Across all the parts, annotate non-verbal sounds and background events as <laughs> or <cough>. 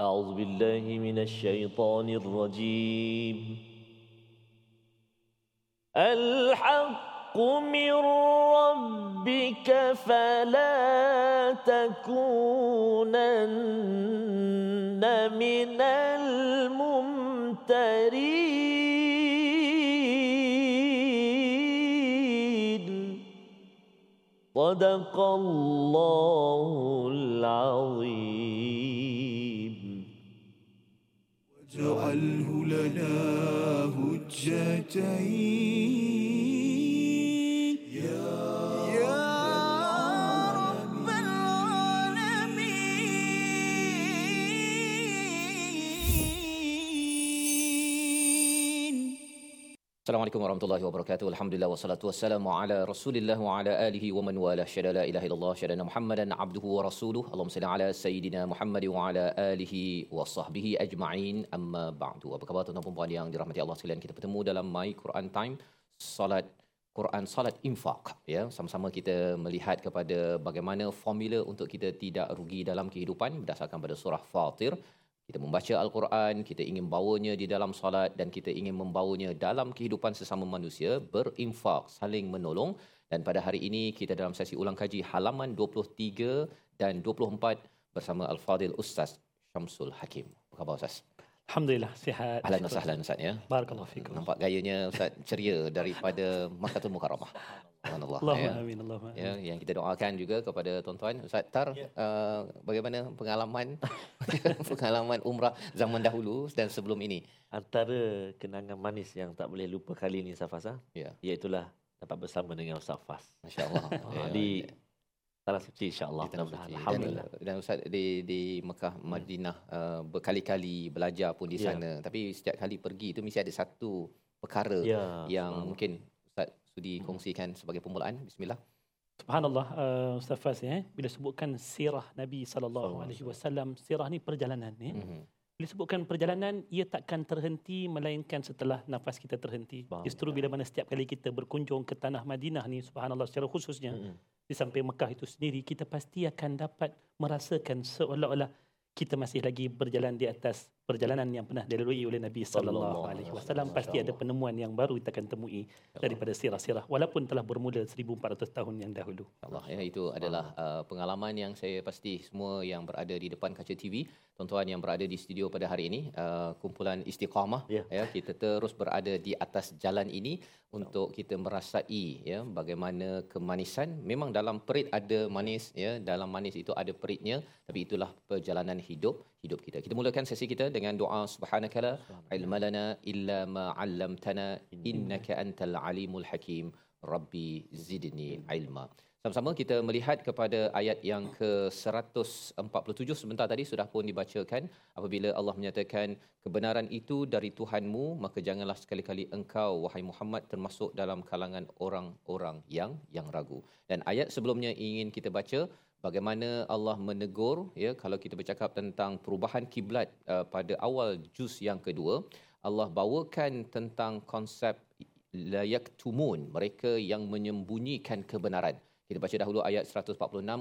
أعوذ بالله من الشيطان الرجيم. الحق من ربك فلا تكونن من الممترين. صدق الله العظيم. واجعله لنا هجتين. Assalamualaikum warahmatullahi wabarakatuh. Alhamdulillah wassalatu wassalamu ala Rasulillah wa ala alihi wa man wala syada la ilaha illallah syada Muhammadan abduhu wa rasuluh. Allahumma salli ala sayidina Muhammad wa ala alihi wa sahbihi ajma'in. Amma ba'du. Apa khabar tuan-tuan dan puan yang dirahmati Allah sekalian? Kita bertemu dalam My Quran Time salat Quran salat infak ya sama-sama kita melihat kepada bagaimana formula untuk kita tidak rugi dalam kehidupan berdasarkan pada surah Fatir kita membaca Al-Quran, kita ingin bawanya di dalam solat dan kita ingin membawanya dalam kehidupan sesama manusia, berinfak, saling menolong. Dan pada hari ini kita dalam sesi ulang kaji halaman 23 dan 24 bersama Al-Fadil Ustaz Syamsul Hakim. Apa khabar Ustaz? Alhamdulillah sihat. Ahlan wa sahlan Ustaz ya. Barakallahu fikum. Nampak gayanya Ustaz ceria daripada Makkatul Mukarramah. Subhanallah. Allahumma ya. amin. Allahumma amin. Ya, yang kita doakan juga kepada tuan-tuan Ustaz Tar Ya. uh, bagaimana pengalaman <laughs> pengalaman umrah zaman dahulu dan sebelum ini Antara kenangan manis yang tak boleh lupa kali ini Safas ah, ya iaitulah dapat bersama dengan Ustaz Fas. masya-Allah Ah, di Tanah Suci insya-Allah. Mudah-mudahan. Alhamdulillah. Dan, dan Ustaz di di Mekah Madinah uh, berkali-kali belajar pun di Ya. sana tapi setiap kali pergi itu mesti ada satu perkara Ya. yang subhanallah. mungkin Ustaz sudi kongsikan sebagai permulaan bismillah Subhanallah uh, Ustaz Fas ya, bila sebutkan sirah Nabi sallallahu alaihi wasallam, sirah ni perjalanan ya. Mhm. Bila sebutkan perjalanan, ia takkan terhenti melainkan setelah nafas kita terhenti. Faham. Justru bila mana setiap kali kita berkunjung ke tanah Madinah ni subhanallah secara khususnya Mm-mm. Di samping Mekah itu sendiri, kita pasti akan dapat merasakan seolah-olah kita masih lagi berjalan di atas perjalanan yang pernah dilalui oleh Nabi sallallahu alaihi wasallam wasallam. pasti ada penemuan yang baru kita akan temui daripada sirah-sirah walaupun telah bermula 1400 tahun yang dahulu. Allah ya itu adalah uh, pengalaman yang saya pasti semua yang berada di depan kaca TV, tuan-tuan yang berada di studio pada hari ini, uh, kumpulan istiqamah Ya. ya kita terus berada di atas jalan ini untuk kita merasai ya bagaimana kemanisan memang dalam perit ada manis ya dalam manis itu ada peritnya tapi itulah perjalanan hidup hidup kita. Kita mulakan sesi kita dengan doa subhanakala ilmalana illa ma 'allamtana innaka antal alimul hakim rabbi zidni ilma. Sama-sama kita melihat kepada ayat yang ke-147 sebentar tadi sudah pun dibacakan apabila Allah menyatakan kebenaran itu dari Tuhanmu maka janganlah sekali-kali engkau wahai Muhammad termasuk dalam kalangan orang-orang yang yang ragu. Dan ayat sebelumnya ingin kita baca bagaimana Allah menegur ya kalau kita bercakap tentang perubahan kiblat uh, pada awal juz yang kedua Allah bawakan tentang konsep layak tumun mereka yang menyembunyikan kebenaran. Kita baca dahulu ayat 146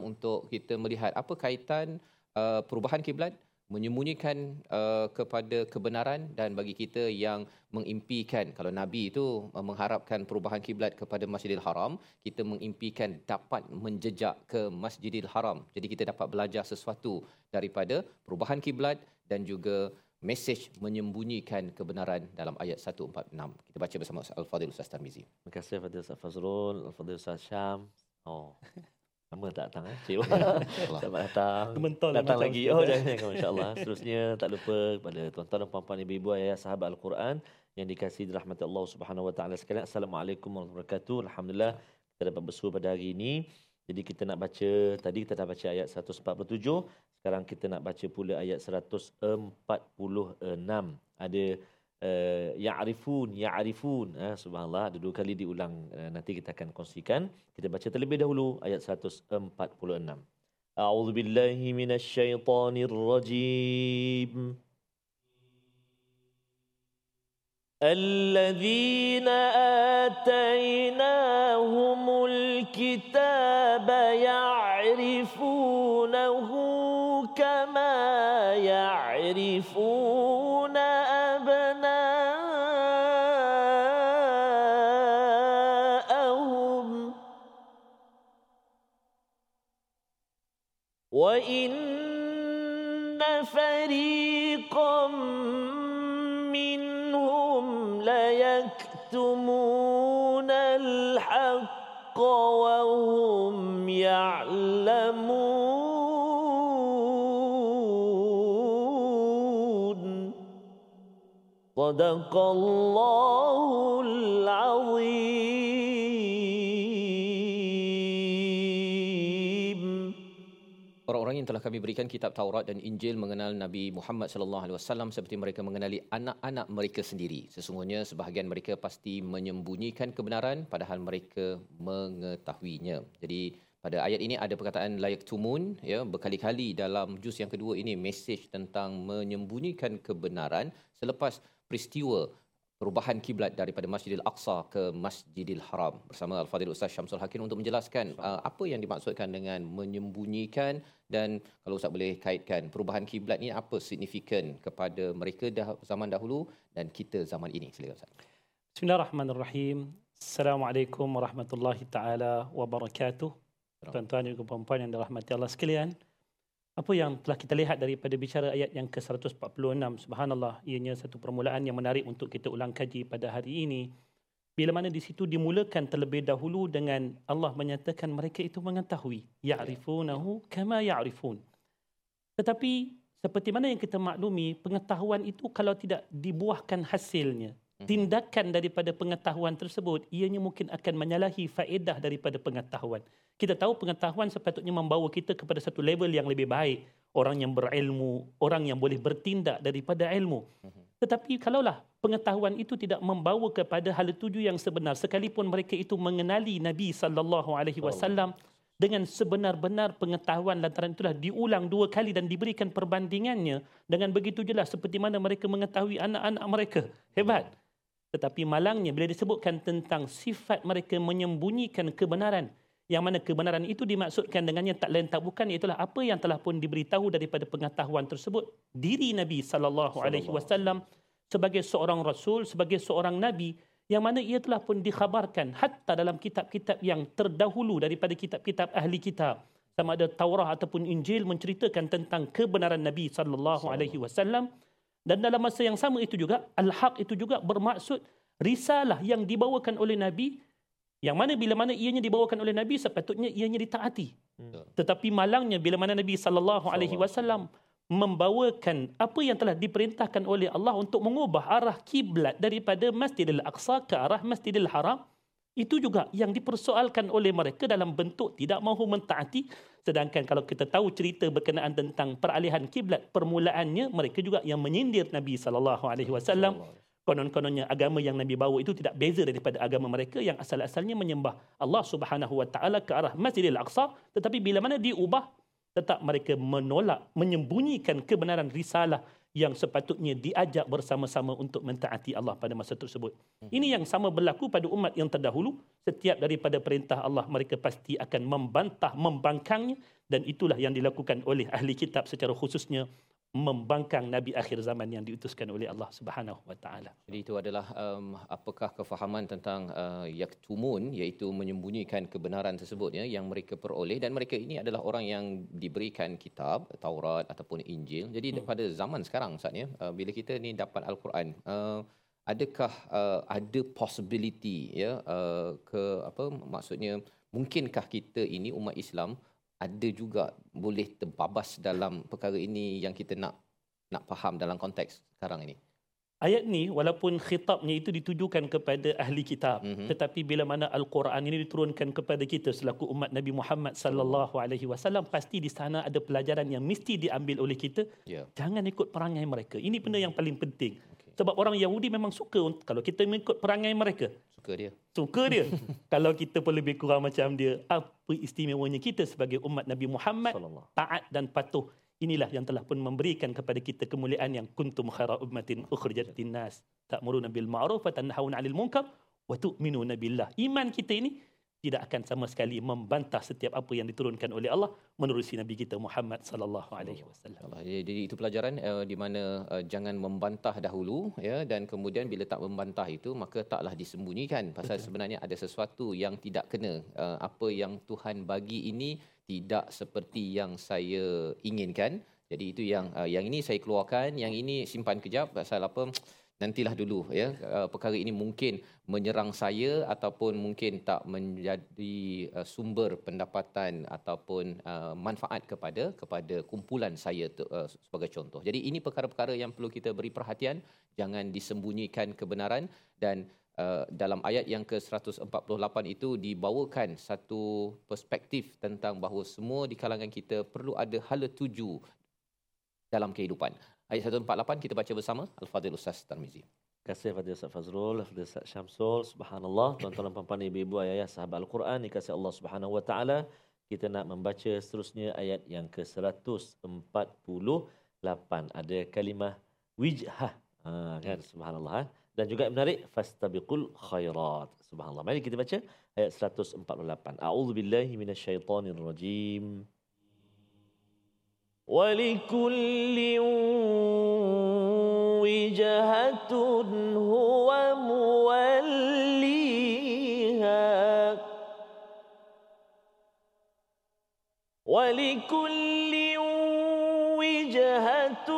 untuk kita melihat apa kaitan uh, perubahan kiblat menyembunyikan uh, kepada kebenaran dan bagi kita yang mengimpikan kalau nabi itu uh, mengharapkan perubahan kiblat kepada Masjidil Haram kita mengimpikan dapat menjejak ke Masjidil Haram jadi kita dapat belajar sesuatu daripada perubahan kiblat dan juga mesej menyembunyikan kebenaran dalam ayat 146 kita baca bersama Al-Fadhil Ustaz Tarmizi Terima kasih Fadil Ustaz Fazrul, Fadil Ustaz Syam. Oh. Lama tak datang eh. Cik <laughs> Selamat datang. Mentol datang lagi. Oh jangan jangan masya-Allah. Seterusnya tak lupa kepada tuan-tuan dan puan-puan ibu-ibu ayah sahabat Al-Quran yang dikasihi dirahmati Allah Subhanahu wa taala sekalian. Assalamualaikum warahmatullahi wabarakatuh. Alhamdulillah kita dapat bersua pada hari ini. Jadi kita nak baca tadi kita dah baca ayat 147, sekarang kita nak baca pula ayat 146. Ada uh, ya'rifun ya'rifun uh, subhanallah ada dua kali diulang uh, nanti kita akan kongsikan kita baca terlebih dahulu ayat 146 A'udzu billahi minasyaitonir rajim الذين آتيناهم الكتاب يعرفونه كما يعرفون يعلمون صدق الله العظيم Orang-orang yang telah kami berikan kitab Taurat dan Injil mengenal Nabi Muhammad sallallahu alaihi wasallam seperti mereka mengenali anak-anak mereka sendiri. Sesungguhnya sebahagian mereka pasti menyembunyikan kebenaran padahal mereka mengetahuinya. Jadi pada ayat ini ada perkataan layak tumun ya berkali-kali dalam juz yang kedua ini mesej tentang menyembunyikan kebenaran selepas peristiwa perubahan kiblat daripada Masjidil Aqsa ke Masjidil Haram bersama Al-Fadhil Ustaz Syamsul Hakim untuk menjelaskan uh, apa yang dimaksudkan dengan menyembunyikan dan kalau Ustaz boleh kaitkan perubahan kiblat ini apa signifikan kepada mereka dah, zaman dahulu dan kita zaman ini silakan Ustaz. Bismillahirrahmanirrahim. Assalamualaikum warahmatullahi taala wabarakatuh. Tuan-tuan dan puan-puan yang dirahmati Allah sekalian. Apa yang telah kita lihat daripada bicara ayat yang ke-146 subhanallah ianya satu permulaan yang menarik untuk kita ulang kaji pada hari ini. Bila mana di situ dimulakan terlebih dahulu dengan Allah menyatakan mereka itu mengetahui ya'rifunahu kama ya'rifun. Tetapi seperti mana yang kita maklumi pengetahuan itu kalau tidak dibuahkan hasilnya tindakan daripada pengetahuan tersebut ianya mungkin akan menyalahi faedah daripada pengetahuan. Kita tahu pengetahuan sepatutnya membawa kita kepada satu level yang lebih baik, orang yang berilmu, orang yang boleh bertindak daripada ilmu. Tetapi kalaulah pengetahuan itu tidak membawa kepada hal tuju yang sebenar sekalipun mereka itu mengenali Nabi sallallahu alaihi wasallam dengan sebenar-benar pengetahuan lantaran itulah diulang dua kali dan diberikan perbandingannya dengan begitu jelas seperti mana mereka mengetahui anak-anak mereka. Hebat. Tetapi malangnya bila disebutkan tentang sifat mereka menyembunyikan kebenaran yang mana kebenaran itu dimaksudkan dengannya tak lain tak bukan ialah apa yang telah pun diberitahu daripada pengetahuan tersebut. Diri Nabi sallallahu alaihi wasallam sebagai seorang rasul sebagai seorang nabi yang mana ia telah pun dikhabarkan hatta dalam kitab-kitab yang terdahulu daripada kitab-kitab ahli kitab. Sama ada Taurah ataupun Injil menceritakan tentang kebenaran Nabi sallallahu alaihi wasallam. Dan dalam masa yang sama itu juga al-haq itu juga bermaksud risalah yang dibawakan oleh Nabi yang mana bila mana ianya dibawakan oleh Nabi sepatutnya ianya ditaati. Betul. Tetapi malangnya bila mana Nabi sallallahu alaihi wasallam membawakan apa yang telah diperintahkan oleh Allah untuk mengubah arah kiblat daripada Masjidil Aqsa ke arah Masjidil Haram itu juga yang dipersoalkan oleh mereka dalam bentuk tidak mahu mentaati sedangkan kalau kita tahu cerita berkenaan tentang peralihan kiblat permulaannya mereka juga yang menyindir Nabi sallallahu alaihi wasallam konon-kononnya agama yang Nabi bawa itu tidak beza daripada agama mereka yang asal-asalnya menyembah Allah Subhanahu wa taala ke arah Masjidil Aqsa tetapi bila mana diubah tetap mereka menolak menyembunyikan kebenaran risalah yang sepatutnya diajak bersama-sama untuk mentaati Allah pada masa tersebut. Ini yang sama berlaku pada umat yang terdahulu. Setiap daripada perintah Allah mereka pasti akan membantah, membangkangnya dan itulah yang dilakukan oleh ahli kitab secara khususnya membangkang nabi akhir zaman yang diutuskan oleh Allah Subhanahu wa taala. Jadi itu adalah um, apakah kefahaman tentang uh, yaktumun iaitu menyembunyikan kebenaran tersebut ya yang mereka peroleh dan mereka ini adalah orang yang diberikan kitab Taurat ataupun Injil. Jadi hmm. pada zaman sekarang Ustaz ya uh, bila kita ni dapat al-Quran uh, adakah uh, ada possibility ya uh, ke apa maksudnya mungkinkah kita ini umat Islam ada juga boleh terbabas dalam perkara ini yang kita nak nak faham dalam konteks sekarang ini. Ayat ni walaupun khitabnya itu ditujukan kepada ahli kitab Mhm. tetapi bila mana al-Quran ini diturunkan kepada kita selaku umat Nabi Muhammad sallallahu alaihi wasallam pasti di sana ada pelajaran yang mesti diambil oleh kita Ya. jangan ikut perangai mereka. Ini benda yang paling penting. Sebab orang Yahudi memang suka kalau kita mengikut perangai mereka. Suka dia. Suka dia. <laughs> kalau kita pun lebih kurang macam dia, apa istimewanya kita sebagai umat Nabi Muhammad taat dan patuh. Inilah yang telah pun memberikan kepada kita kemuliaan yang kuntum khaira ummatin ukhrijat linnas ta'muruna bil ma'ruf wa tanhauna 'anil munkar wa tu'minuna billah. Iman kita ini tidak akan sama sekali membantah setiap apa yang diturunkan oleh Allah menerusi Nabi kita Muhammad sallallahu alaihi wasallam. Jadi itu pelajaran uh, di mana uh, jangan membantah dahulu ya dan kemudian bila tak membantah itu maka taklah disembunyikan pasal Betul. sebenarnya ada sesuatu yang tidak kena uh, apa yang Tuhan bagi ini tidak seperti yang saya inginkan. Jadi itu yang uh, yang ini saya keluarkan, yang ini simpan kejap pasal apa nantilah dulu ya uh, perkara ini mungkin menyerang saya ataupun mungkin tak menjadi uh, sumber pendapatan ataupun uh, manfaat kepada kepada kumpulan saya tu, uh, sebagai contoh. Jadi ini perkara-perkara yang perlu kita beri perhatian, jangan disembunyikan kebenaran dan uh, dalam ayat yang ke-148 itu dibawakan satu perspektif tentang bahawa semua di kalangan kita perlu ada hala tuju dalam kehidupan. Ayat 148 kita baca bersama Al-Fadhil Ustaz Tarmizi. Terima kasih Fadil Ustaz Fazrul, Fadil Ustaz Syamsul, Subhanallah, tuan-tuan dan puan-puan ibu-ibu ayah sahabat Al-Quran, dikasih Allah Subhanahu Wa Taala. Kita nak membaca seterusnya ayat yang ke-148. Ada kalimah wijhah. Ha, kan? Subhanallah. Ha? Dan juga yang menarik, fastabiqul khairat. Subhanallah. Mari kita baca ayat 148. A'udzu billahi minasyaitonir rajim. ولكل وجهة هو موليها. ولكل وجهة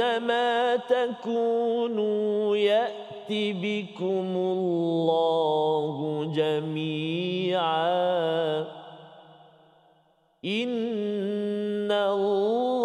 أينما تكونوا يأت بكم الله جميعا. إن الله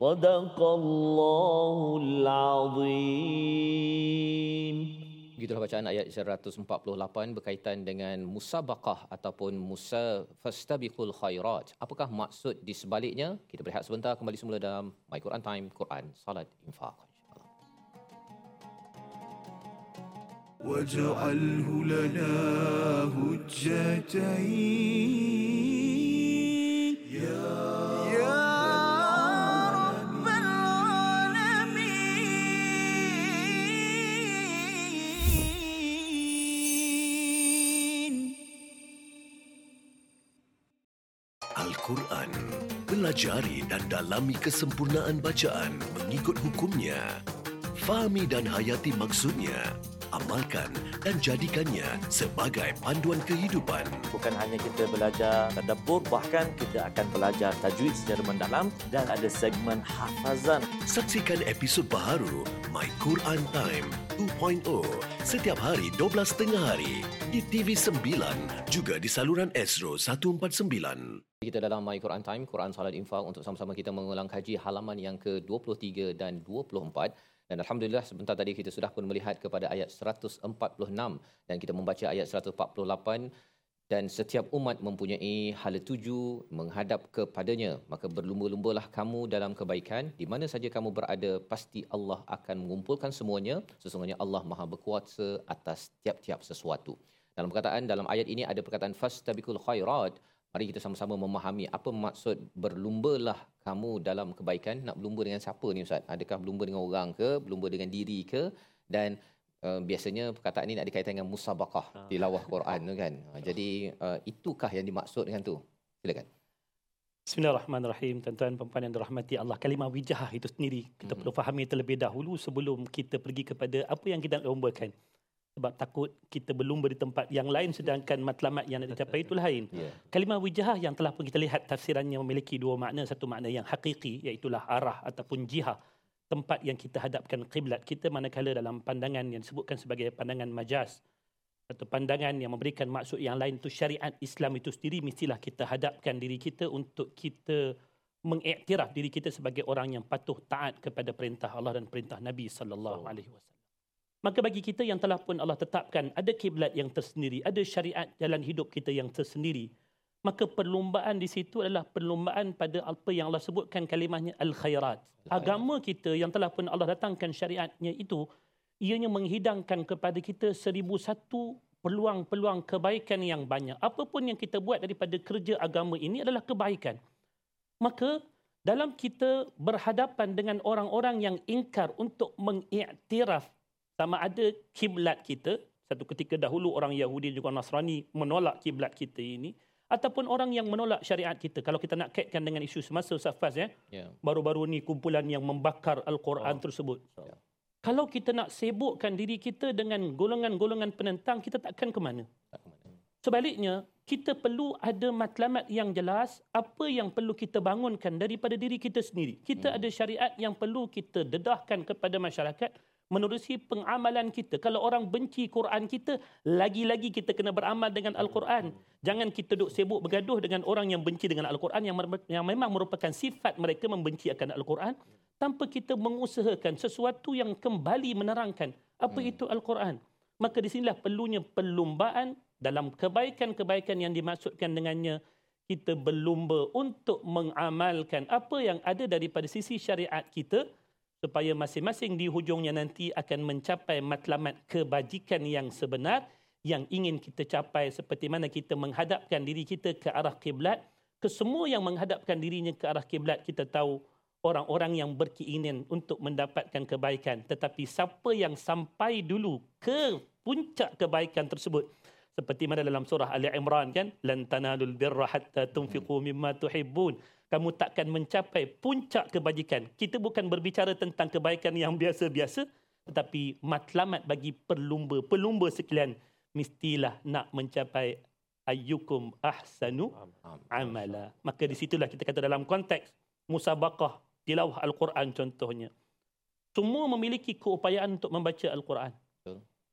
صدق الله العظيم Begitulah bacaan ayat 148 berkaitan dengan musabaqah ataupun musa fastabiqul khairat. Apakah maksud di sebaliknya? Kita berehat sebentar kembali semula dalam My Quran Time, Quran, Salat, Infaq. واجعله لنا هجتين يا Al-Quran. Pelajari dan dalami kesempurnaan bacaan mengikut hukumnya. Fahami dan hayati maksudnya. Amalkan dan jadikannya sebagai panduan kehidupan. Bukan hanya kita belajar tadabbur, bahkan kita akan belajar tajwid secara mendalam dan ada segmen hafazan. Saksikan episod baharu My Quran Time 2.0 setiap hari 12.30 hari di TV9 juga di saluran Astro 149. Kita dalam My Quran Time, Quran Salat Infaq untuk sama-sama kita mengulang kaji halaman yang ke-23 dan 24. Dan Alhamdulillah sebentar tadi kita sudah pun melihat kepada ayat 146 dan kita membaca ayat 148 dan setiap umat mempunyai hala tuju menghadap kepadanya. Maka berlumba-lumbalah kamu dalam kebaikan. Di mana saja kamu berada pasti Allah akan mengumpulkan semuanya. Sesungguhnya Allah Maha berkuasa atas tiap-tiap sesuatu. Dalam perkataan dalam ayat ini ada perkataan fastabiqul khairat mari kita sama-sama memahami apa maksud berlumbalah kamu dalam kebaikan nak berlumba dengan siapa ni ustaz adakah berlumba dengan orang ke berlumba dengan diri ke dan Uh, biasanya perkataan ini nak dikaitkan dengan musabaqah Ah. tilawah Quran tu kan. Uh, jadi uh, itukah yang dimaksud dengan tu? Silakan. Bismillahirrahmanirrahim. Tuan-tuan dan puan yang dirahmati Allah. Kalimah wijah itu sendiri kita Mhm. perlu fahami terlebih dahulu sebelum kita pergi kepada apa yang kita nak lombakan. Sebab takut kita berlumba di tempat yang lain sedangkan matlamat yang nak dicapai itu lain. Ya. Kalimah wijah yang telah pun kita lihat tafsirannya memiliki dua makna. Satu makna yang hakiki iaitulah arah ataupun jihah. Tempat yang kita hadapkan kiblat kita manakala dalam pandangan yang disebutkan sebagai pandangan majas atau pandangan yang memberikan maksud yang lain itu syariat Islam itu sendiri mestilah kita hadapkan diri kita untuk kita mengiktiraf diri kita sebagai orang yang patuh taat kepada perintah Allah dan perintah Nabi sallallahu alaihi wasallam. Maka bagi kita yang telah pun Allah tetapkan ada kiblat yang tersendiri, ada syariat jalan hidup kita yang tersendiri, maka perlumbaan di situ adalah perlumbaan pada apa yang Allah sebutkan kalimahnya al-khairat. Agama kita yang telah pun Allah datangkan syariatnya itu, ianya menghidangkan kepada kita seribu satu peluang-peluang kebaikan yang banyak. Apapun yang kita buat daripada kerja agama ini adalah kebaikan. Maka dalam kita berhadapan dengan orang-orang yang ingkar untuk mengiktiraf sama ada kiblat kita, satu ketika dahulu orang Yahudi juga Nasrani menolak kiblat kita ini, ataupun orang yang menolak syariat kita. Kalau kita nak kaitkan dengan isu semasa Safaz ya, Ya. baru-baru ni kumpulan yang membakar Al-Quran Oh. tersebut. Ya. Kalau kita nak sibukkan diri kita dengan golongan-golongan penentang, kita takkan ke mana? Tak ke mana. Sebaliknya, kita perlu ada matlamat yang jelas apa yang perlu kita bangunkan daripada diri kita sendiri. Kita Hmm. ada syariat yang perlu kita dedahkan kepada masyarakat menerusi pengamalan kita. Kalau orang benci Quran kita, lagi-lagi kita kena beramal dengan Al-Quran. Jangan kita duduk sibuk bergaduh dengan orang yang benci dengan Al-Quran yang, yang memang merupakan sifat mereka membenci akan Al-Quran tanpa kita mengusahakan sesuatu yang kembali menerangkan apa itu Al-Quran. Maka di sinilah perlunya perlumbaan dalam kebaikan-kebaikan yang dimaksudkan dengannya kita berlumba untuk mengamalkan apa yang ada daripada sisi syariat kita supaya masing-masing di hujungnya nanti akan mencapai matlamat kebajikan yang sebenar yang ingin kita capai seperti mana kita menghadapkan diri kita ke arah kiblat. Ke semua yang menghadapkan dirinya ke arah kiblat kita tahu orang-orang yang berkeinginan untuk mendapatkan kebaikan. Tetapi siapa yang sampai dulu ke puncak kebaikan tersebut? Seperti mana dalam surah Ali Imran kan lan tanalul birra hatta tunfiqu mimma tuhibbun kamu takkan mencapai puncak kebajikan. Kita bukan berbicara tentang kebaikan yang biasa-biasa tetapi matlamat bagi perlumba. Pelumba sekalian mestilah nak mencapai ayyukum ahsanu Am- amala. Maka di situlah kita kata dalam konteks musabaqah tilawah al-Quran contohnya. Semua memiliki keupayaan untuk membaca al-Quran.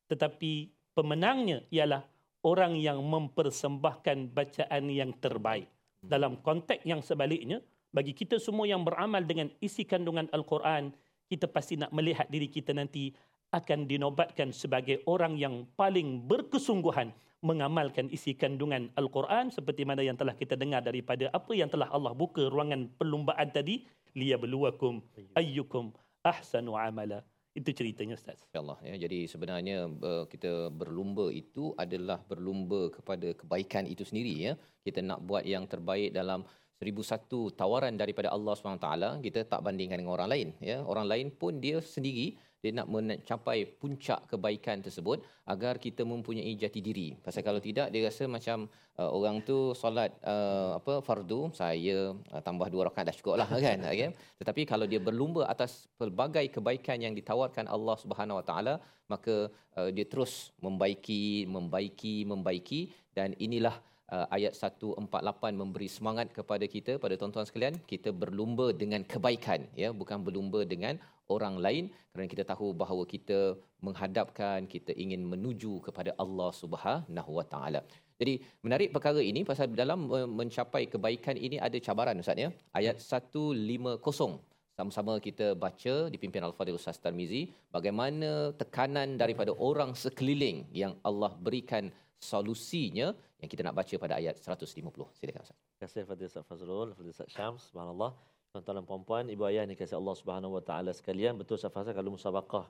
Tetapi pemenangnya ialah orang yang mempersembahkan bacaan yang terbaik. Dalam konteks yang sebaliknya, bagi kita semua yang beramal dengan isi kandungan Al-Quran, kita pasti nak melihat diri kita nanti akan dinobatkan sebagai orang yang paling berkesungguhan mengamalkan isi kandungan Al-Quran seperti mana yang telah kita dengar daripada apa yang telah Allah buka ruangan perlumbaan tadi. Liyabluwakum ayyukum ahsanu amala itu ceritanya ustaz InsyaAllah ya. Jadi sebenarnya uh, kita berlumba itu adalah berlumba kepada kebaikan itu sendiri ya. Kita nak buat yang terbaik dalam seribu satu tawaran daripada Allah SWT kita tak bandingkan dengan orang lain ya orang lain pun dia sendiri dia nak mencapai puncak kebaikan tersebut agar kita mempunyai jati diri pasal kalau tidak dia rasa macam uh, orang tu solat uh, apa fardu saya uh, tambah dua rakaat dah cukup lah <laughs> kan okay? tetapi kalau dia berlumba atas pelbagai kebaikan yang ditawarkan Allah Subhanahu Wa Taala maka uh, dia terus membaiki membaiki membaiki dan inilah uh, ayat 148 memberi semangat kepada kita. Pada tuan-tuan sekalian kita berlumba dengan kebaikan ya. Bukan berlumba dengan orang lain. Kerana kita tahu bahawa kita menghadapkan kita ingin menuju kepada Allah Subhanahu Wa Taala. Jadi menarik perkara ini pasal dalam uh, mencapai kebaikan ini ada cabaran Ustaz ya. Ayat 150 sama-sama kita baca dipimpin Al-Fadhil Ustaz Tarmizi bagaimana tekanan daripada orang sekeliling yang Allah berikan solusinya yang kita nak baca pada ayat 150. Silakan Ustaz. Terima kasih Fadil Ustaz Fazrul, Fadil Ustaz Syams, subhanallah. Tuan-tuan dan puan-puan, ibu ayah ni kasih Allah Subhanahu Wa Taala sekalian, betul Safas kalau musabaqah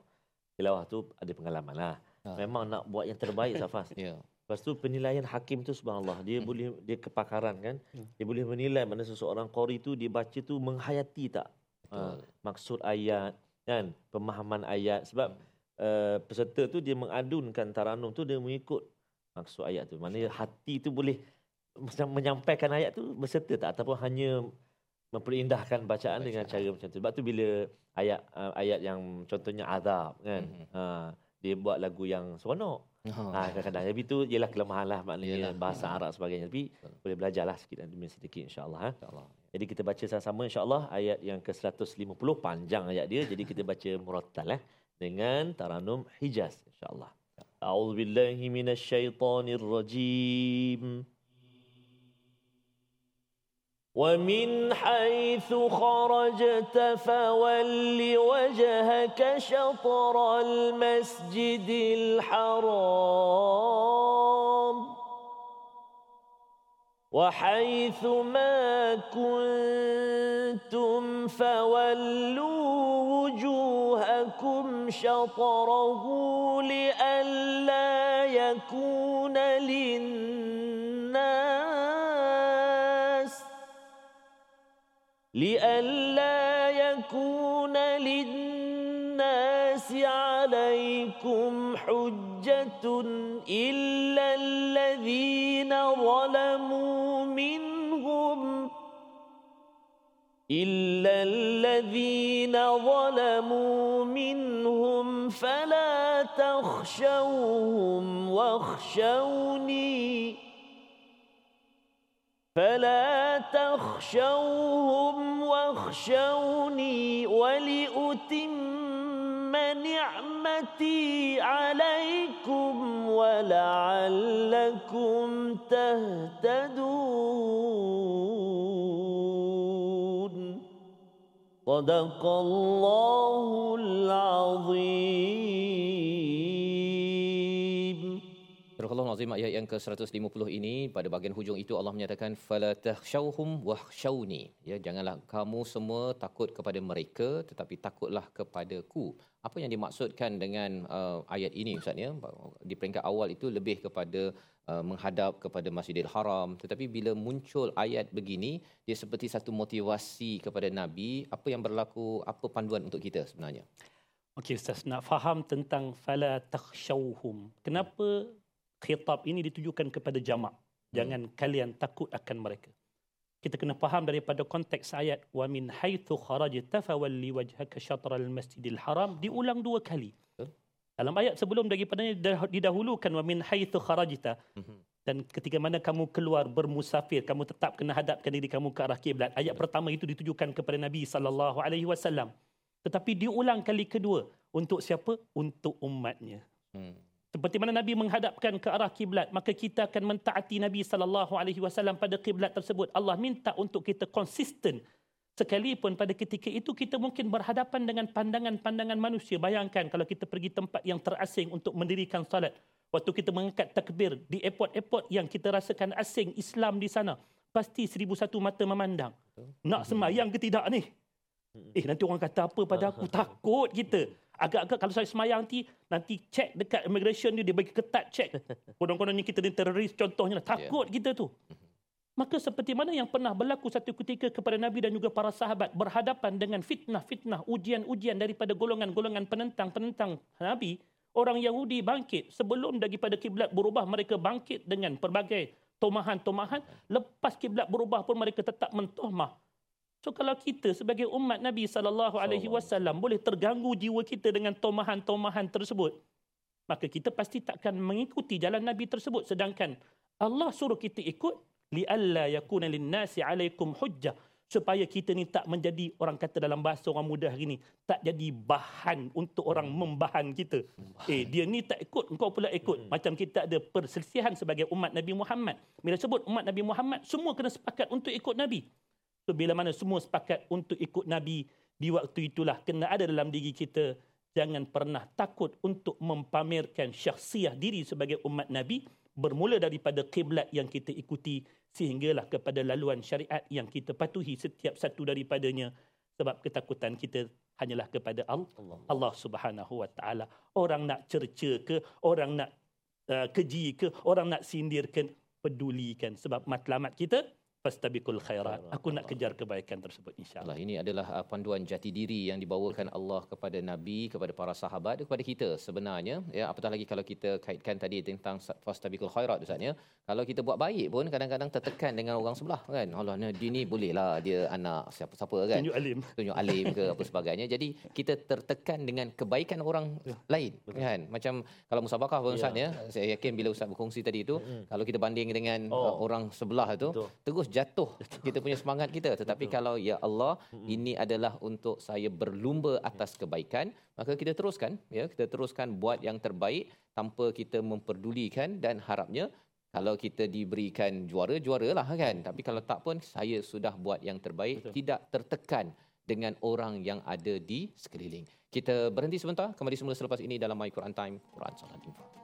tilawah tu ada pengalaman lah. Ha. Memang nak buat yang terbaik Safas. Ya. Lepas tu penilaian hakim tu subhanallah, dia boleh dia kepakaran kan. Dia boleh menilai mana seseorang qari tu dia baca tu menghayati tak ha, maksud ayat kan, pemahaman ayat sebab uh, peserta tu dia mengadunkan taranum tu dia mengikut maksud ayat tu. Maknanya hati tu boleh menyampaikan ayat tu berserta tak ataupun hanya memperindahkan bacaan dengan Bacaan. cara macam tu. Sebab tu bila ayat uh, ayat yang contohnya azab kan. Mhm. Ha, dia buat lagu yang seronok. Ha, kadang-kadang. Tapi itu ialah kelemahan lah maknanya Yalah. bahasa Arab sebagainya. Tapi Betul. boleh belajarlah sikit demi sedikit insyaAllah. Ha. InsyaAllah. Jadi kita baca sama-sama insyaAllah ayat yang ke-150 panjang ayat dia. Jadi kita baca murattal eh dengan taranum Hijaz insyaAllah. A'udzu billahi minasyaitonir rajim. ومن حيث خرجت فول وجهك شطر المسجد الحرام وحيث ما كنتم فولوا وجوهكم شطره لئلا يكون للناس لئلا يكون للناس عليكم حجة إلا الذين ظلموا منهم إلا الذين ظلموا منهم فلا تخشوهم واخشوني فلا تخشوهم واخشوني ولأتم نعمتي عليكم ولعلكم تهتدون. صدق الله العظيم. Al-Azim ayat yang ke-150 ini pada bahagian hujung itu Allah menyatakan fala takhshawhum wakhshawni ya janganlah kamu semua takut kepada mereka tetapi takutlah kepadaku. Apa yang dimaksudkan dengan uh, ayat ini ustaz ya? Di peringkat awal itu lebih kepada uh, menghadap kepada Masjidil Haram. Tetapi bila muncul ayat begini dia seperti satu motivasi kepada nabi apa yang berlaku apa panduan untuk kita sebenarnya? Okey Ustaz, nak faham tentang fala takhshawhum. Kenapa khitab ini ditujukan kepada jamak? Jangan kalian takut akan mereka. Kita kena faham daripada konteks ayat wa min haitsu kharajta fawalli wajhaka syatral masjidil haram diulang dua kali. Dalam ayat sebelum daripadanya dah- didahulukan wa min haitsu kharajta dan ketika mana kamu keluar bermusafir kamu tetap kena hadapkan diri kamu ke arah kiblat. Ayat pertama itu ditujukan kepada Nabi sallallahu alaihi wasallam. Tetapi diulang kali kedua untuk siapa? Untuk umatnya. hmm. Seperti mana Nabi menghadapkan ke arah kiblat, maka kita akan mentaati Nabi sallallahu alaihi wasallam pada kiblat tersebut. Allah minta untuk kita konsisten. Sekalipun pada ketika itu kita mungkin berhadapan dengan pandangan-pandangan manusia. Bayangkan kalau kita pergi tempat yang terasing untuk mendirikan salat. Waktu kita mengangkat takbir di airport-airport yang kita rasakan asing Islam di sana. Pasti seribu satu mata memandang. Nak semayang ke tidak ni? Eh nanti orang kata apa pada aku? <laughs> Takut kita. Agak-agak kalau saya semayang nanti, nanti cek dekat immigration dia, dia bagi ketat cek. <laughs> Konon-kononnya kita ni teroris contohnya. lah. Takut kita tu. Maka seperti mana yang pernah berlaku satu ketika kepada Nabi dan juga para sahabat berhadapan dengan fitnah-fitnah, ujian-ujian daripada golongan-golongan penentang-penentang Nabi, orang Yahudi bangkit sebelum daripada kiblat berubah mereka bangkit dengan pelbagai tomahan-tomahan, lepas kiblat berubah pun mereka tetap mentohmah. So kalau kita sebagai umat Nabi sallallahu alaihi wasallam boleh terganggu jiwa kita dengan tomahan-tomahan tersebut, maka kita pasti takkan mengikuti jalan Nabi tersebut sedangkan Allah suruh kita ikut lialla yakuna linnasi alaikum hujjah supaya kita ni tak menjadi orang kata dalam bahasa orang muda hari ni tak jadi bahan untuk orang membahan kita. Eh dia ni tak ikut engkau pula ikut. Macam kita ada perselisihan sebagai umat Nabi Muhammad. Bila sebut umat Nabi Muhammad semua kena sepakat untuk ikut Nabi. So bila mana semua sepakat untuk ikut Nabi di waktu itulah kena ada dalam diri kita jangan pernah takut untuk mempamerkan syakhsiah diri sebagai umat Nabi bermula daripada kiblat yang kita ikuti sehinggalah kepada laluan syariat yang kita patuhi setiap satu daripadanya. Sebab ketakutan kita hanyalah kepada Allah, Allah. Subhanahu wa taala. Orang nak cerca ke, orang nak uh, keji ke, orang nak sindir ke, pedulikan. Sebab matlamat kita fastabiqul khairat. Aku nak kejar kebaikan tersebut insya-Allah. Allah. Ini adalah uh, panduan jati diri yang dibawakan Allah kepada nabi kepada para sahabat dan kepada kita sebenarnya. Ya apatah lagi kalau kita kaitkan tadi tentang fastabiqul khairat ustaz ya. Kalau kita buat baik pun kadang-kadang tertekan dengan orang sebelah kan. Allah ni dia ni bolehlah dia anak siapa-siapa kan. Tunjuk alim. tunjuk alim ke apa sebagainya. Jadi kita tertekan dengan kebaikan orang lain kan. Macam kalau musabakah pun ustaz ya. saya yakin bila ustaz berkongsi tadi itu kalau kita banding dengan Oh. uh, orang sebelah itu Betul. terus jatuh kita punya semangat kita. Tetapi kalau ya Allah ini adalah untuk saya berlumba atas kebaikan maka kita teruskan ya. Kita teruskan buat yang terbaik tanpa kita memperdulikan dan harapnya Kalau kita diberikan juara, juaralah kan. Tapi kalau tak pun saya sudah buat yang terbaik, Betul. tidak tertekan dengan orang yang ada di sekeliling. Kita berhenti sebentar, kembali semula selepas ini dalam My Quran Time, Quran Salat Infak.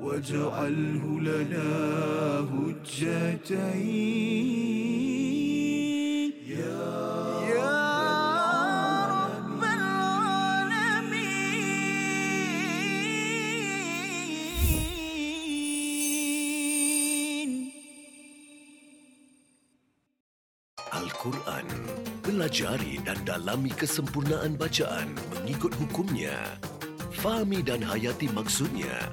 واجعله لنا هجتين يا يا رب العالمين Al-Quran. Pelajari dan dalami kesempurnaan bacaan mengikut hukumnya. Fahami dan hayati maksudnya.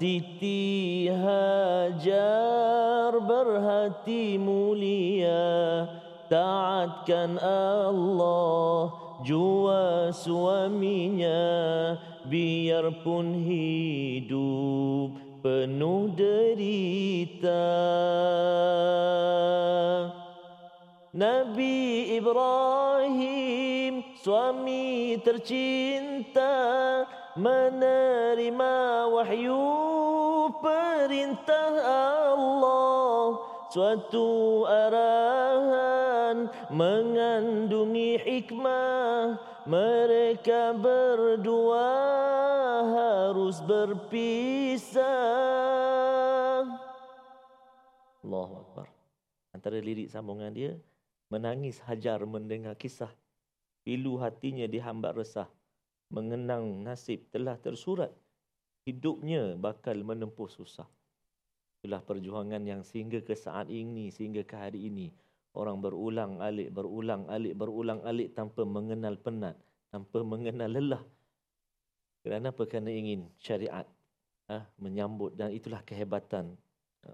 Siti Hajar berhati mulia. Taatkan Allah jua suaminya Biarpun hidup penuh derita. Nabi Ibrahim suami tercinta menerima wahyu perintah Allah suatu arahan mengandungi hikmah. Mereka berdua harus berpisah. Allahu Akbar. Antara lirik sambungan dia menangis Hajar mendengar kisah. Pilu hatinya dihambat resah. Mengenang nasib telah tersurat. Hidupnya bakal menempuh susah itulah perjuangan yang sehingga ke saat ini sehingga ke hari ini orang berulang alik berulang alik berulang alik tanpa mengenal penat tanpa mengenal lelah kerana apa kerana ingin syariat ah menyambut dan itulah kehebatan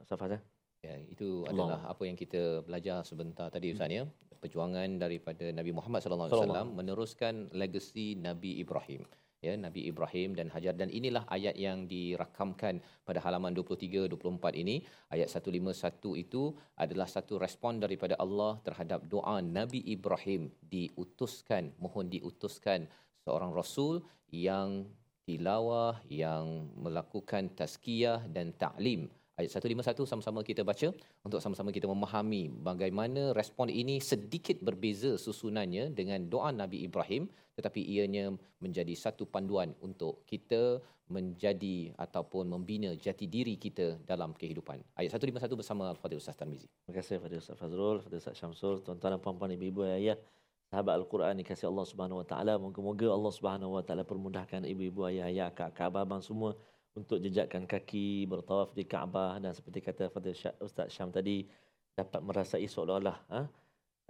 Safas eh? Ya, itu Allah. adalah apa yang kita belajar sebentar tadi Ustaz ya. Perjuangan daripada Nabi Muhammad sallallahu alaihi wasallam meneruskan legasi Nabi Ibrahim. Ya, Nabi Ibrahim dan Hajar dan inilah ayat yang dirakamkan pada halaman 23 24 ini. Ayat 151 itu adalah satu respon daripada Allah terhadap doa Nabi Ibrahim diutuskan, mohon diutuskan seorang rasul yang tilawah, yang melakukan tazkiyah dan ta'lim Ayat 151 sama-sama kita baca untuk sama-sama kita memahami bagaimana respon ini sedikit berbeza susunannya dengan doa Nabi Ibrahim tetapi ianya menjadi satu panduan untuk kita menjadi ataupun membina jati diri kita dalam kehidupan. Ayat 151 bersama Al-Fadhil Ustaz Tarmizi. Terima kasih kepada Ustaz Fazrul, kepada Ustaz Syamsul, tuan-tuan dan puan-puan ibu-ibu ayah, sahabat Al-Quran dikasihi Allah Subhanahu Wa Taala. Moga-moga Allah Subhanahu Wa Taala permudahkan ibu-ibu ayah, ayah, kakak, abang semua untuk jejakkan kaki bertawaf di Kaabah dan seperti kata Fadil Ustaz Syam tadi dapat merasai seolah-olah ha,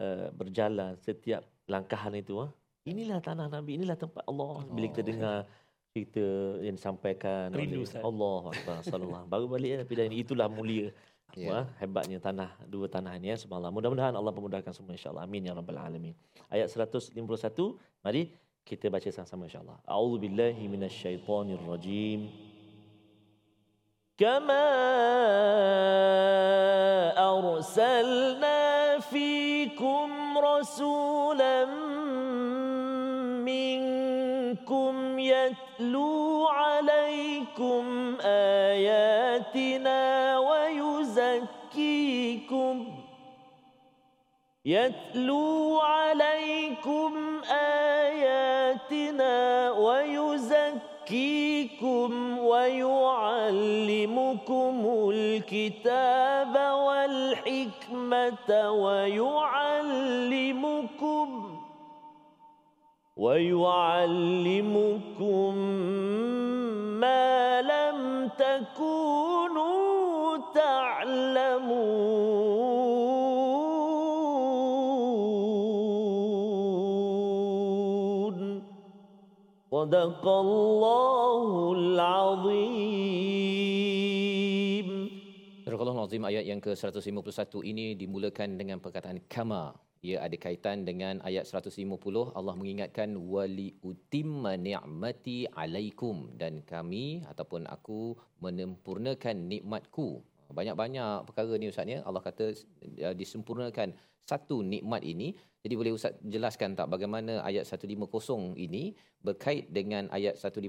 uh, berjalan setiap langkahan itu ha. Inilah tanah Nabi, inilah tempat Allah. Bila kita dengar cerita yang disampaikan Rindu, oleh. Allah Akbar sallallahu baru balik ya, tapi dah ini itulah mulia Ya. Wah, hebatnya tanah dua tanah ini ya subhanallah. Mudah-mudahan Allah memudahkan semua insyaallah. Amin ya rabbal alamin. Ayat 151, mari kita baca sama-sama insyaallah. A'udzu billahi minasyaitonir rajim. كما أرسلنا فيكم رسولا منكم يتلو عليكم آياتنا ويزكيكم يتلو عليكم آياتنا ويزكيكم ويعلمكم الكتاب والحكمة ويعلمكم ويعلمكم ما لم تكونوا تعلمون. صدق الله العظيم azim ayat yang ke-151 ini dimulakan dengan perkataan kama. Ia ada kaitan dengan ayat 150 Allah mengingatkan wali utimma ni'mati alaikum dan kami ataupun aku menyempurnakan nikmatku. Banyak-banyak perkara ni ustaz ya. Allah kata uh, disempurnakan satu nikmat ini. jadi boleh ustaz jelaskan tak bagaimana ayat 150 ini berkait dengan ayat 151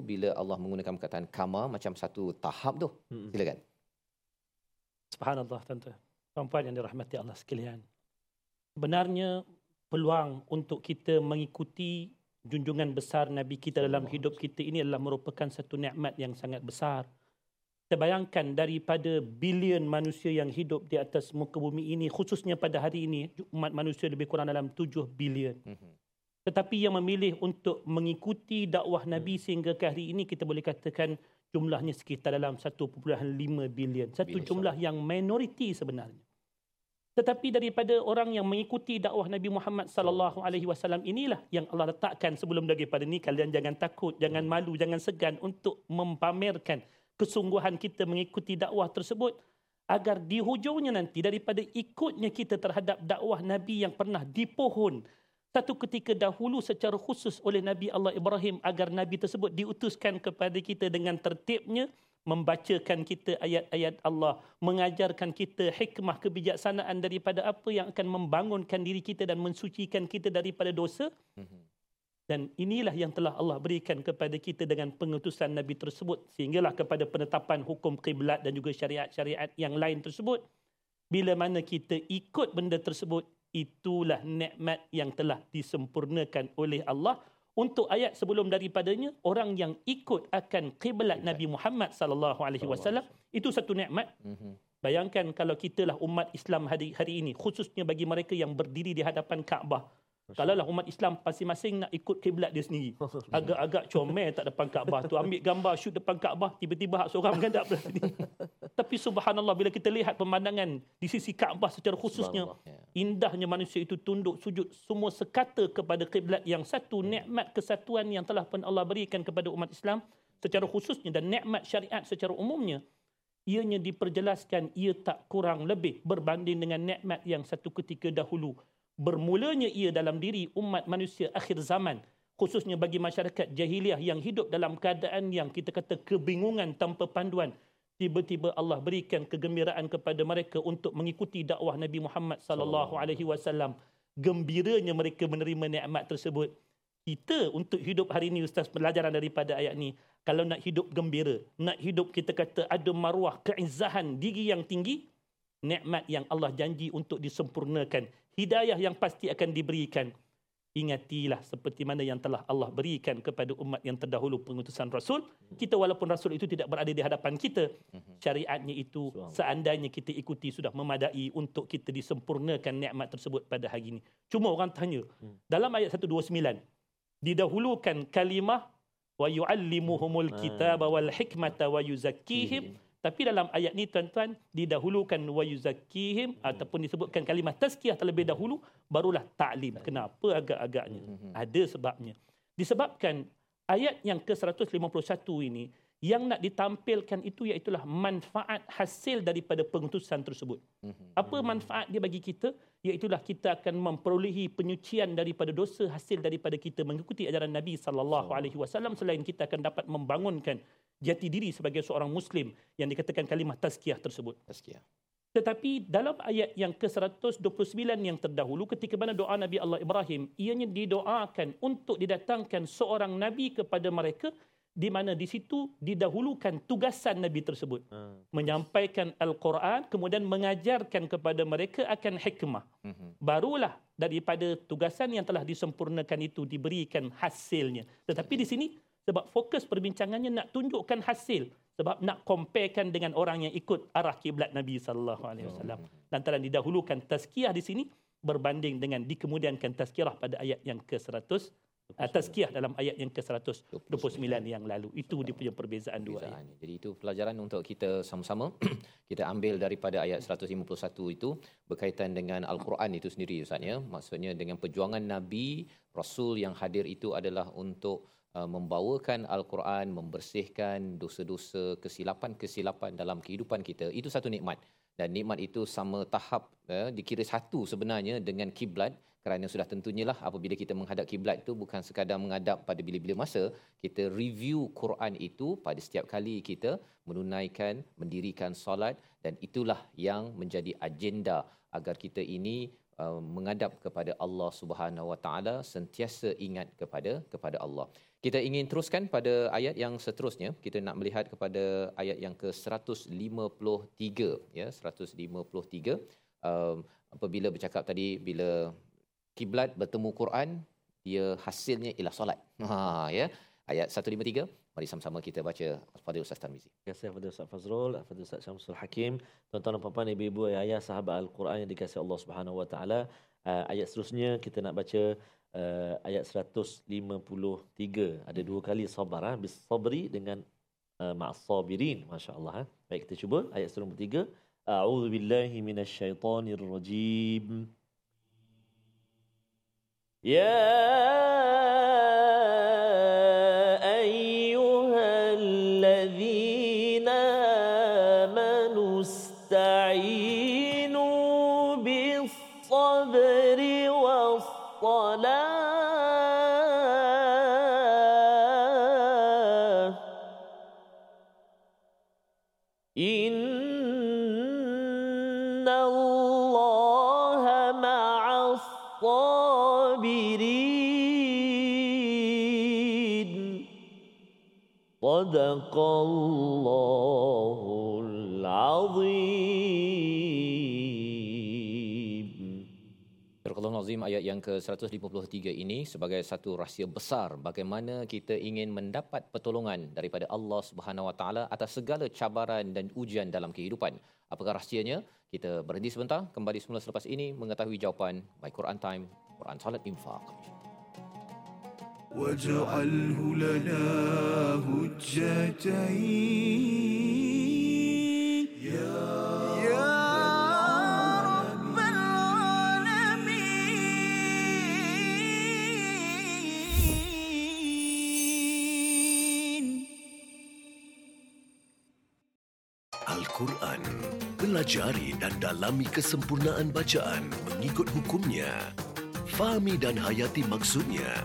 bila Allah menggunakan perkataan kama macam satu tahap tu. Mm-mm. Silakan. Subhanallah tuan-tuan. Puan-puan yang dirahmati Allah sekalian. Sebenarnya peluang untuk kita mengikuti junjungan besar Nabi kita dalam hidup kita ini adalah merupakan satu nikmat yang sangat besar. Kita bayangkan daripada bilion manusia yang hidup di atas muka bumi ini, khususnya pada hari ini, umat manusia lebih kurang dalam 7 bilion. Mhm. Tetapi yang memilih untuk mengikuti dakwah Nabi sehingga ke hari ini kita boleh katakan jumlahnya sekitar dalam 1.5 bilion. Satu jumlah yang minoriti sebenarnya. Tetapi daripada orang yang mengikuti dakwah Nabi Muhammad sallallahu alaihi wasallam inilah yang Allah letakkan sebelum daripada ni kalian jangan takut, jangan malu, jangan segan untuk mempamerkan kesungguhan kita mengikuti dakwah tersebut agar di hujungnya nanti daripada ikutnya kita terhadap dakwah Nabi yang pernah dipohon satu ketika dahulu secara khusus oleh Nabi Allah Ibrahim agar Nabi tersebut diutuskan kepada kita dengan tertibnya membacakan kita ayat-ayat Allah, mengajarkan kita hikmah kebijaksanaan daripada apa yang akan membangunkan diri kita dan mensucikan kita daripada dosa. Dan inilah yang telah Allah berikan kepada kita dengan pengutusan Nabi tersebut sehinggalah kepada penetapan hukum kiblat dan juga syariat-syariat yang lain tersebut. Bila mana kita ikut benda tersebut, itulah nikmat yang telah disempurnakan oleh Allah untuk ayat sebelum daripadanya orang yang ikut akan kiblat Nabi Muhammad sallallahu alaihi wasallam itu satu nikmat Mhm. bayangkan kalau kitalah umat Islam hari hari ini khususnya bagi mereka yang berdiri di hadapan Kaabah kalaulah umat Islam masing-masing nak ikut kiblat dia sendiri. <laughs> Agak-agak comel tak depan Kaabah. Tu ambil gambar shoot depan Kaabah tiba-tiba hak seorang menghadap belah sini tapi subhanallah bila kita lihat pemandangan di sisi Kaabah secara khususnya. Ya. indahnya manusia itu tunduk sujud semua sekata kepada kiblat yang satu nikmat kesatuan yang telah pun Allah berikan kepada umat Islam secara khususnya dan nikmat syariat secara umumnya ianya diperjelaskan ia tak kurang lebih berbanding dengan nikmat yang satu ketika dahulu bermulanya ia dalam diri umat manusia akhir zaman khususnya bagi masyarakat jahiliah yang hidup dalam keadaan yang kita kata kebingungan tanpa panduan. Tiba-tiba Allah berikan kegembiraan kepada mereka untuk mengikuti dakwah Nabi Muhammad sallallahu alaihi wasallam. Gembiranya mereka menerima nikmat tersebut. Kita untuk hidup hari ini ustaz pelajaran daripada ayat ni kalau nak hidup gembira nak hidup kita kata ada maruah keizzahan diri yang tinggi nikmat yang Allah janji untuk disempurnakan hidayah yang pasti akan diberikan. Ingatilah seperti mana yang telah Allah berikan kepada umat yang terdahulu pengutusan rasul. Kita walaupun rasul itu tidak berada di hadapan kita syariatnya itu seandainya kita ikuti sudah memadai untuk kita disempurnakan nikmat tersebut pada hari ini. Cuma orang tanya dalam ayat 129 didahulukan kalimah wa yuallimuhumul Ah. kitaba wal hikmata wa yuzakkihim tapi dalam ayat ni tuan-tuan didahulukan wa yuzakkihim ataupun disebutkan kalimah tazkiyah terlebih dahulu barulah ta'lim. Kenapa agak-agaknya? Ada sebabnya. Disebabkan ayat yang ke-151 ini yang nak ditampilkan itu iaitulah manfaat hasil daripada pengutusan tersebut. Mhm. Apa manfaat dia bagi kita? Iaitulah kita akan memperolehi penyucian daripada dosa hasil daripada kita mengikuti ajaran Nabi sallallahu alaihi wasallam selain kita akan dapat membangunkan jati diri sebagai seorang muslim yang dikatakan kalimah tazkiyah tersebut. Tazkiyah. Tetapi dalam ayat yang ke-129 yang terdahulu ketika mana doa Nabi Allah Ibrahim ianya didoakan untuk didatangkan seorang nabi kepada mereka di mana di situ didahulukan tugasan nabi tersebut Ah. menyampaikan al-Quran kemudian mengajarkan kepada mereka akan hikmah Mhm. barulah daripada tugasan yang telah disempurnakan itu diberikan hasilnya tetapi di sini sebab fokus perbincangannya nak tunjukkan hasil. Sebab nak comparekan dengan orang yang ikut arah kiblat Nabi sallallahu alaihi wasallam. Lantaran didahulukan tazkiyah di sini berbanding dengan dikemudiankan tazkirah pada ayat yang ke-100 uh, tazkiyah dalam ayat yang ke-129 yang lalu. Itu dia punya perbezaan dua ayat. Perbezaan. Jadi itu pelajaran untuk kita sama-sama. <clears throat> Kita ambil daripada ayat 151 itu berkaitan dengan al-Quran itu sendiri Ustaz ya. Maksudnya dengan perjuangan nabi, rasul yang hadir itu adalah untuk uh, membawakan al-Quran, membersihkan dosa-dosa, kesilapan-kesilapan dalam kehidupan kita. Itu satu nikmat. Dan nikmat itu sama tahap uh, dikira satu sebenarnya dengan kiblat kerana sudah tentunya lah apabila kita menghadap kiblat itu bukan sekadar menghadap pada bila-bila masa kita review Quran itu pada setiap kali kita menunaikan mendirikan solat dan itulah yang menjadi agenda agar kita ini uh, menghadap kepada Allah Subhanahu Wa Taala sentiasa ingat kepada kepada Allah. Kita ingin teruskan pada ayat yang seterusnya. Kita nak melihat kepada ayat yang ke-153 ya, 153. Um, apabila bercakap tadi bila kiblat bertemu Quran dia hasilnya ialah solat. <laughs> Ha ya. Ayat 153 mari sama-sama kita baca Fadil Ustaz Tarmizi. Terima kasih kepada Ustaz Fazrul, kepada Ustaz Syamsul Hakim, tuan-tuan dan puan-puan, ibu-ibu, ayah, sahabat Al-Quran yang dikasihi Allah Subhanahu Wa Taala. Uh, ayat seterusnya kita nak baca uh, ayat 153. Ada dua kali sabar ah, bis sabri dengan uh, ma'as sabirin. Masya-Allah ah. Baik kita cuba ayat 153. A'udzu billahi minasyaitonir rajim. يا ayat yang ke-153 ini sebagai satu rahsia besar bagaimana kita ingin mendapat pertolongan daripada Allah Subhanahu Wa Taala atas segala cabaran dan ujian dalam kehidupan. Apakah rahsianya? Kita berhenti sebentar, kembali semula selepas ini mengetahui jawapan My Quran Time, Quran Salat Infaq. واجعله لنا هجتين يا Al-Quran. Pelajari dan dalami kesempurnaan bacaan mengikut hukumnya. Fahami dan hayati maksudnya.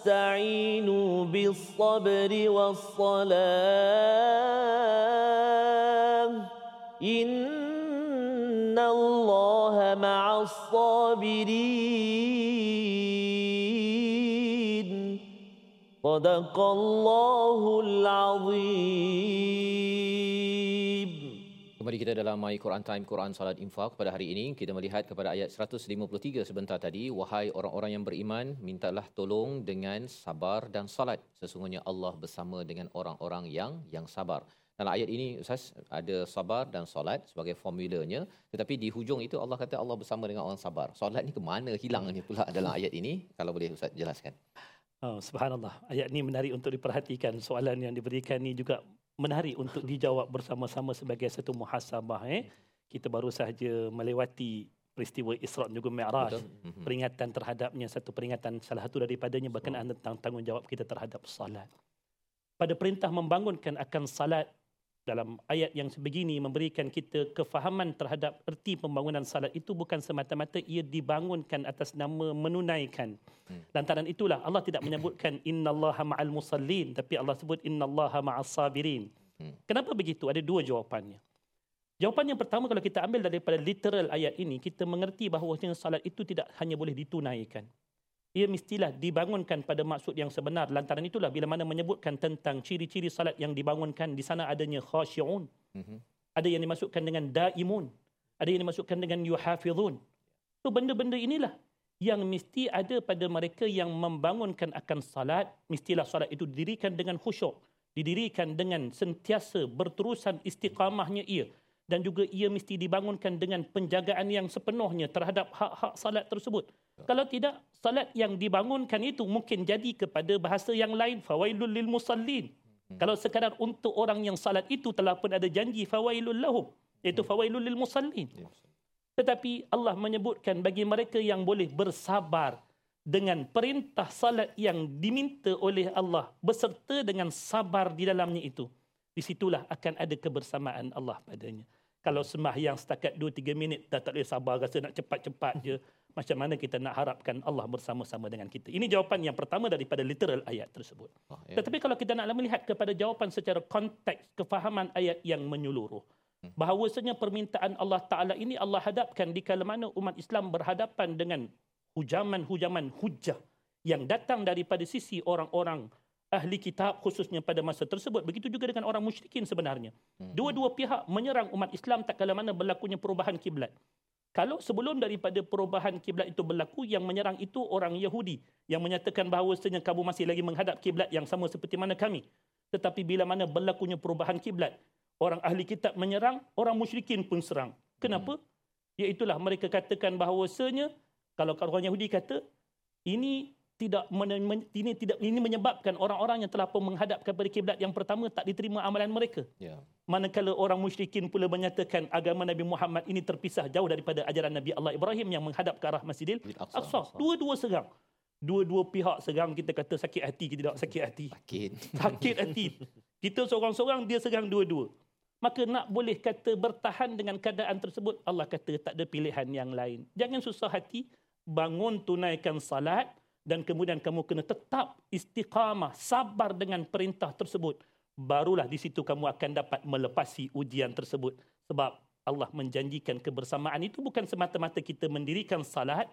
آمنوا استعينوا بالصبر والصلاة. إن الله مع الصابرين. صدق الله العظيم. Kembali kita dalam My Quran Time Quran Salat Infak pada hari ini kita melihat kepada ayat 153 sebentar tadi wahai orang-orang yang beriman mintalah tolong dengan sabar dan salat sesungguhnya Allah bersama dengan orang-orang yang yang sabar. Dalam ayat ini Ustaz ada sabar dan solat sebagai formulanya tetapi di hujung itu Allah kata Allah bersama dengan orang sabar. Solat ni ke mana hilangnya pula dalam ayat ini kalau boleh Ustaz jelaskan. Oh, subhanallah. Ayat ni menarik untuk diperhatikan. Soalan yang diberikan ni juga menarik untuk dijawab bersama-sama sebagai satu muhasabah eh. Kita baru sahaja melewati peristiwa Isra dan juga Mi'raj. Betul. Mhm. Peringatan terhadapnya satu peringatan salah satu daripadanya berkenaan tentang tanggungjawab kita terhadap salat. Pada perintah membangunkan akan salat dalam ayat yang sebegini memberikan kita kefahaman terhadap erti pembangunan salat itu bukan semata-mata ia dibangunkan atas nama menunaikan. Hmm. Lantaran itulah Allah tidak menyebutkan <clears throat> innallaha ma'al musallin tapi Allah sebut innallaha ma'as sabirin. Hmm. Kenapa begitu? Ada dua jawapannya. Jawapan yang pertama kalau kita ambil daripada literal ayat ini kita mengerti bahawa salat itu tidak hanya boleh ditunaikan. Ia mestilah dibangunkan pada maksud yang sebenar. Lantaran itulah bila mana menyebutkan tentang ciri-ciri salat yang dibangunkan di sana adanya khasyi'un. Mhm. Ada yang dimasukkan dengan daimun. Ada yang dimasukkan dengan yuhafizun. So benda-benda inilah yang mesti ada pada mereka yang membangunkan akan salat. Mestilah salat itu didirikan dengan khusyuk. didirikan dengan sentiasa berterusan istiqamahnya ia dan juga ia mesti dibangunkan dengan penjagaan yang sepenuhnya terhadap hak-hak salat tersebut. Kalau tidak, salat yang dibangunkan itu mungkin jadi kepada bahasa yang lain fawailul lil musallin. Kalau sekadar untuk orang yang salat itu telah pun ada janji fawailul lahum iaitu fawailul lil musallin. Tetapi Allah menyebutkan bagi mereka yang boleh bersabar dengan perintah salat yang diminta oleh Allah beserta dengan sabar di dalamnya itu. Di situlah akan ada kebersamaan Allah padanya. Kalau sembahyang setakat 2-3 minit dah tak boleh sabar rasa nak cepat-cepat je. <laughs> Macam mana kita nak harapkan Allah bersama-sama dengan kita. Ini jawapan yang pertama daripada literal ayat tersebut. Oh, ya. Tetapi kalau kita nak melihat kepada jawapan secara konteks kefahaman ayat yang menyeluruh. Bahawasanya permintaan Allah Ta'ala ini Allah hadapkan di kala mana umat Islam berhadapan dengan hujaman-hujaman hujah yang datang daripada sisi orang-orang ahli kitab khususnya pada masa tersebut. Begitu juga dengan orang musyrikin sebenarnya. Dua-dua pihak menyerang umat Islam tak kala mana berlakunya perubahan kiblat. Kalau sebelum daripada perubahan kiblat itu berlaku, yang menyerang itu orang Yahudi yang menyatakan bahawasanya kamu masih lagi menghadap kiblat yang sama seperti mana kami. Tetapi bila mana berlakunya perubahan kiblat, orang ahli kitab menyerang, orang musyrikin pun serang. Kenapa? Iaitulah mereka katakan bahawasanya kalau orang Yahudi kata ini tidak ini tidak ini menyebabkan orang-orang yang telah pun menghadap kepada kiblat yang pertama tak diterima amalan mereka. Ya. Manakala orang musyrikin pula menyatakan agama Nabi Muhammad ini terpisah jauh daripada ajaran Nabi Allah Ibrahim yang menghadap ke arah Masjidil Masjid Aqsa. Dua-dua serang. Dua-dua pihak serang kita kata sakit hati kita tidak sakit hati. Sakit. <laughs> Sakit hati. Kita seorang-seorang dia serang dua-dua. Maka nak boleh kata bertahan dengan keadaan tersebut Allah kata tak ada pilihan yang lain. Jangan susah hati, bangun tunaikan salat dan kemudian kamu kena tetap istiqamah, sabar dengan perintah tersebut. Barulah di situ kamu akan dapat melepasi ujian tersebut. Sebab Allah menjanjikan kebersamaan itu bukan semata-mata kita mendirikan salat,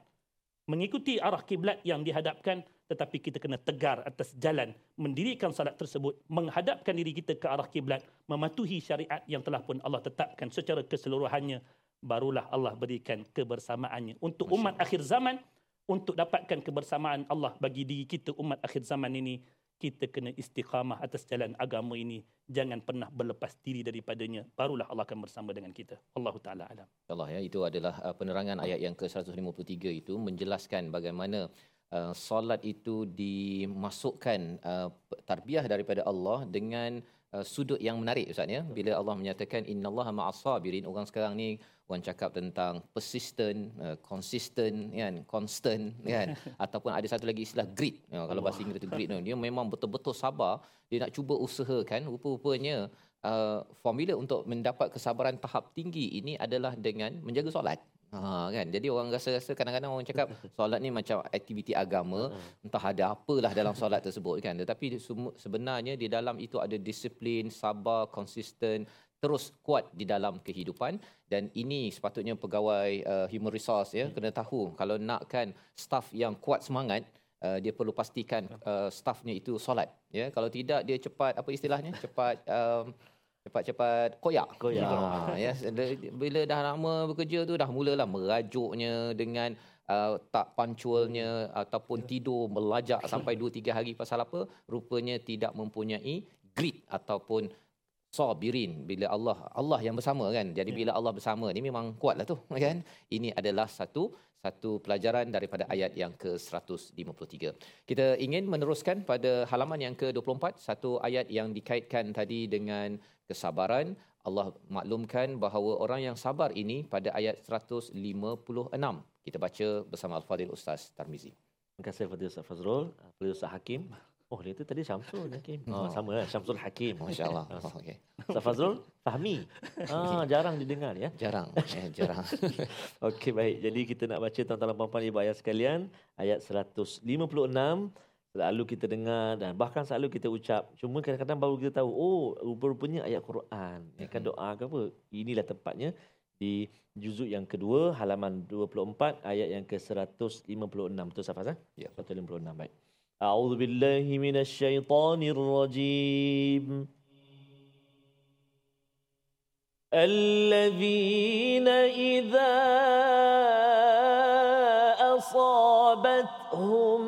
mengikuti arah kiblat yang dihadapkan tetapi kita kena tegar atas jalan mendirikan salat tersebut menghadapkan diri kita ke arah kiblat mematuhi syariat yang telah pun Allah tetapkan secara keseluruhannya. Barulah Allah berikan kebersamaannya. Untuk umat akhir zaman untuk dapatkan kebersamaan Allah bagi diri kita umat akhir zaman ini kita kena istiqamah atas jalan agama ini. Jangan pernah berlepas diri daripadanya. Barulah Allah akan bersama dengan kita. Allahu taala alam. Allah ya itu adalah uh, penerangan ayat yang ke-153 itu menjelaskan bagaimana uh, solat itu dimasukkan uh, tarbiyah daripada Allah dengan uh, sudut yang menarik ustaz ya. Bila Allah menyatakan innallaha ma'as sabirin orang sekarang ni orang cakap tentang persistent uh, consistent kan constant kan. <laughs> Ataupun ada satu lagi istilah grit. Ya, kalau bahasa Inggeris itu grit tu. Dia memang betul-betul sabar. Dia nak cuba usahakan. Rupa-rupanya uh, formula untuk mendapat kesabaran tahap tinggi ini adalah dengan menjaga solat Ha kan. Jadi orang rasa-rasa kadang-kadang orang cakap <laughs> solat ni macam aktiviti agama, entah ada apalah dalam solat tersebut kan. Tetapi sebenarnya di dalam itu ada disiplin, sabar, konsisten, terus kuat di dalam kehidupan. Dan ini sepatutnya pegawai uh, human resource ya kena tahu. Kalau nakkan staff yang kuat semangat uh, dia perlu pastikan uh, staffnya itu solat ya. Kalau tidak dia cepat apa istilahnya? Cepat um, cepat-cepat koyak. Koyak. Ha, ya, Dia- bila dah lama bekerja tu dah mulalah merajuknya dengan uh, tak punctualnya ataupun tidur melajak sampai 2 3 hari pasal apa? Rupanya tidak mempunyai grit ataupun sabirin bila Allah Allah yang bersama kan. Jadi bila Allah bersama ni memang kuatlah tu <laughs> kan. Ini adalah satu satu pelajaran daripada ayat yang ke-153. Kita ingin meneruskan pada halaman yang ke-24 satu ayat yang dikaitkan tadi dengan kesabaran. Allah maklumkan bahawa orang yang sabar ini pada ayat 156. Kita baca bersama Al-Fadhil Ustaz Tarmizi. Terima kasih kepada Ustaz Fazrul, kepada Ustaz Hakim. Oh, dia tu tadi Syamsul Hakim. Oh, sama lah, Syamsul Hakim. <laughs> Masya-Allah. <laughs> Oh, okey. Ustaz Fazrul, Fahmi. <laughs> Ah, jarang didengar ya. Jarang, eh, jarang. Okey baik. Jadi kita nak baca tuan-tuan dan puan-puan ibu ayat sekalian ayat 156 selalu kita dengar dan bahkan selalu kita ucap. Cuma kadang-kadang baru kita tahu oh rupa-rupanya ayat Quran. Ya kan doa ke apa? Inilah tempatnya di juzuk yang kedua halaman 24 ayat yang ke-156. Betul Safaz? eh? Ya. 156 baik. أعوذ بالله من الشيطان الرجيم. الذين إذا أصابتهم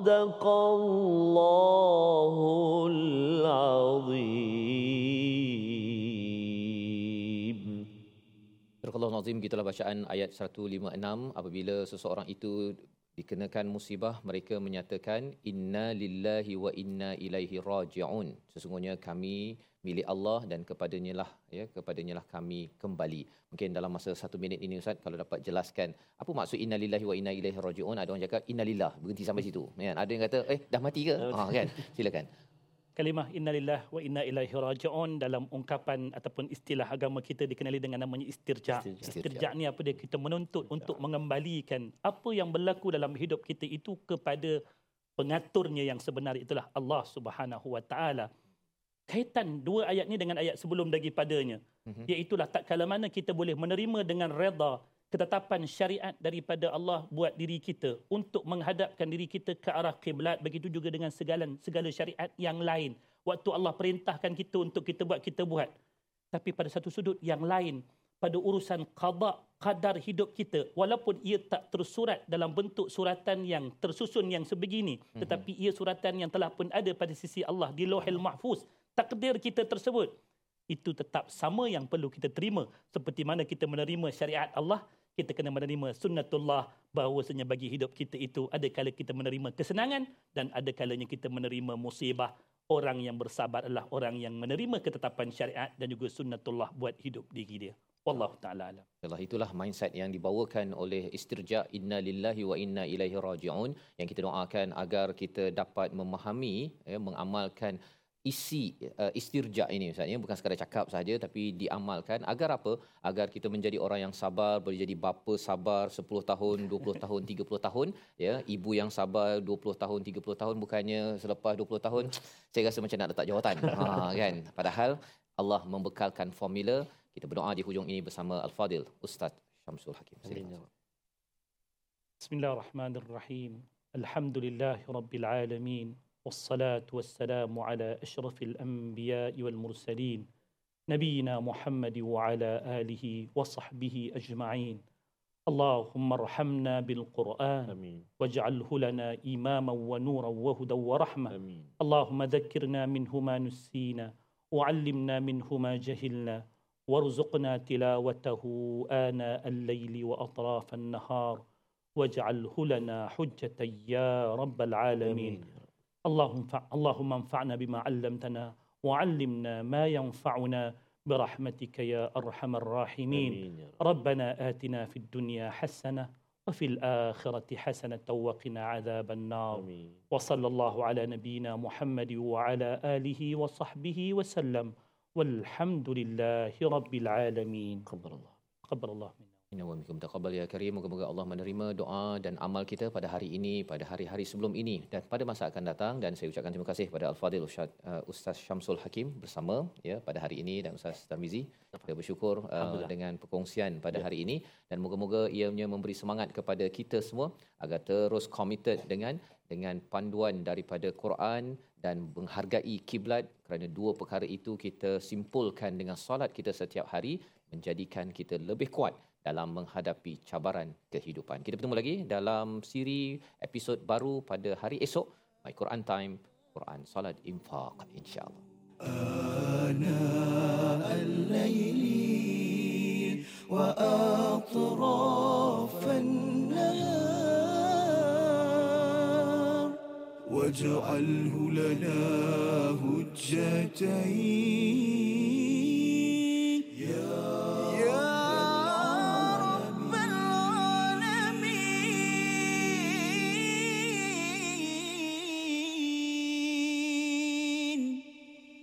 صدق الله العظيم Surah Al-Azim gitulah bacaan ayat 156 apabila seseorang itu dikenakan musibah mereka menyatakan inna lillahi wa inna ilaihi rajiun. Sesungguhnya kami milik Allah dan kepadanya lah ya kepadanya lah kami kembali. Mungkin dalam masa satu minit ini ustaz kalau dapat jelaskan apa maksud inna lillahi wa inna ilaihi rajiun ada orang cakap inna lillah. Berhenti sampai situ. Kan? Ada yang kata eh dah mati ke? Ha kan? Silakan Kalimah innalillah wa inna ilaihi raji'un dalam ungkapan ataupun istilah agama kita dikenali dengan namanya istirja. Istirja. Istirja ni apa dia kita menuntut untuk mengembalikan apa yang berlaku dalam hidup kita itu kepada pengaturnya yang sebenar itulah Allah Subhanahu wa taala. Kaitan dua ayat ni dengan ayat sebelum daripadanya. Mhm. Iaitulah tak kala mana kita boleh menerima dengan redha ketetapan syariat daripada Allah buat diri kita untuk menghadapkan diri kita ke arah kiblat begitu juga dengan segala segala syariat yang lain. Waktu Allah perintahkan kita untuk kita buat kita buat. Tapi pada satu sudut yang lain pada urusan qada kadar hidup kita walaupun ia tak tersurat dalam bentuk suratan yang tersusun yang sebegini Mhm. tetapi ia suratan yang telah pun ada pada sisi Allah di Lauhil Mahfuz takdir kita tersebut. Itu tetap sama yang perlu kita terima. Seperti mana kita menerima syariat Allah kita kena menerima sunnatullah bahawasanya bagi hidup kita itu ada kala kita menerima kesenangan dan ada kalanya kita menerima musibah. Orang yang bersabar adalah orang yang menerima ketetapan syariat dan juga sunnatullah buat hidup diri dia. Wallahu taala alam. Itulah itulah mindset yang dibawakan oleh istirja inna lillahi wa inna ilaihi rajiun yang kita doakan agar kita dapat memahami ya mengamalkan isi uh, istirja ini misalnya bukan sekadar cakap saja tapi diamalkan agar apa? Agar kita menjadi orang yang sabar boleh jadi bapa sabar 10 tahun 20 <laughs> tahun 30 tahun ya. Ibu yang sabar 20 tahun 30 tahun bukannya selepas 20 tahun <tsk> saya rasa macam nak letak jawatan. <laughs> Ha kan? Padahal Allah membekalkan formula. Kita berdoa di hujung ini bersama Al Fadil Ustaz Syamsul Hakim. Ya Bismillahirrahmanirrahim. Alhamdulillahirabbil alamin. والصلاة والسلام على أشرف الأنبياء والمرسلين نبينا محمد وعلى آله وصحبه أجمعين اللهم ارحمنا بالقرآن Amin. واجعله لنا إماما ونورا وهدى ورحمة Amin. اللهم ذكرنا منه ما نسينا وعلمنا منه ما جهلنا وارزقنا تلاوته آناء الليل وأطراف النهار واجعله لنا حجة يا رب العالمين Amin. اللهم اللهم انفعنا بما علمتنا وعلمنا ما ينفعنا برحمتك يا أرحم الراحمين. ربنا آتنا في الدنيا حسنة وفي الآخرة حسنة وقنا عذاب النار Amin. وصلى الله على نبينا محمد وعلى آله وصحبه وسلم والحمد لله رب العالمين Qabbalallah. تقبل الله منا Inna wa minkum taqabbal ya karim. Moga-moga Allah menerima doa dan amal kita pada hari ini, pada hari-hari sebelum ini dan pada masa akan datang dan saya ucapkan terima kasih kepada Al-Fadil Ustaz, uh, Ustaz Syamsul Hakim bersama ya pada hari ini dan Ustaz Tarmizi. Kita bersyukur uh, dengan perkongsian pada Ya. hari ini dan moga-moga ianya memberi semangat kepada kita semua agar terus committed dengan dengan panduan daripada Quran dan menghargai kiblat kerana dua perkara itu kita simpulkan dengan solat kita setiap hari menjadikan kita lebih kuat dalam menghadapi cabaran kehidupan. Kita bertemu lagi dalam siri episod baru pada hari esok My Quran Time Quran Salat Infaq insya-Allah. آناء الليل وأطراف النهار واجعله لنا هجتين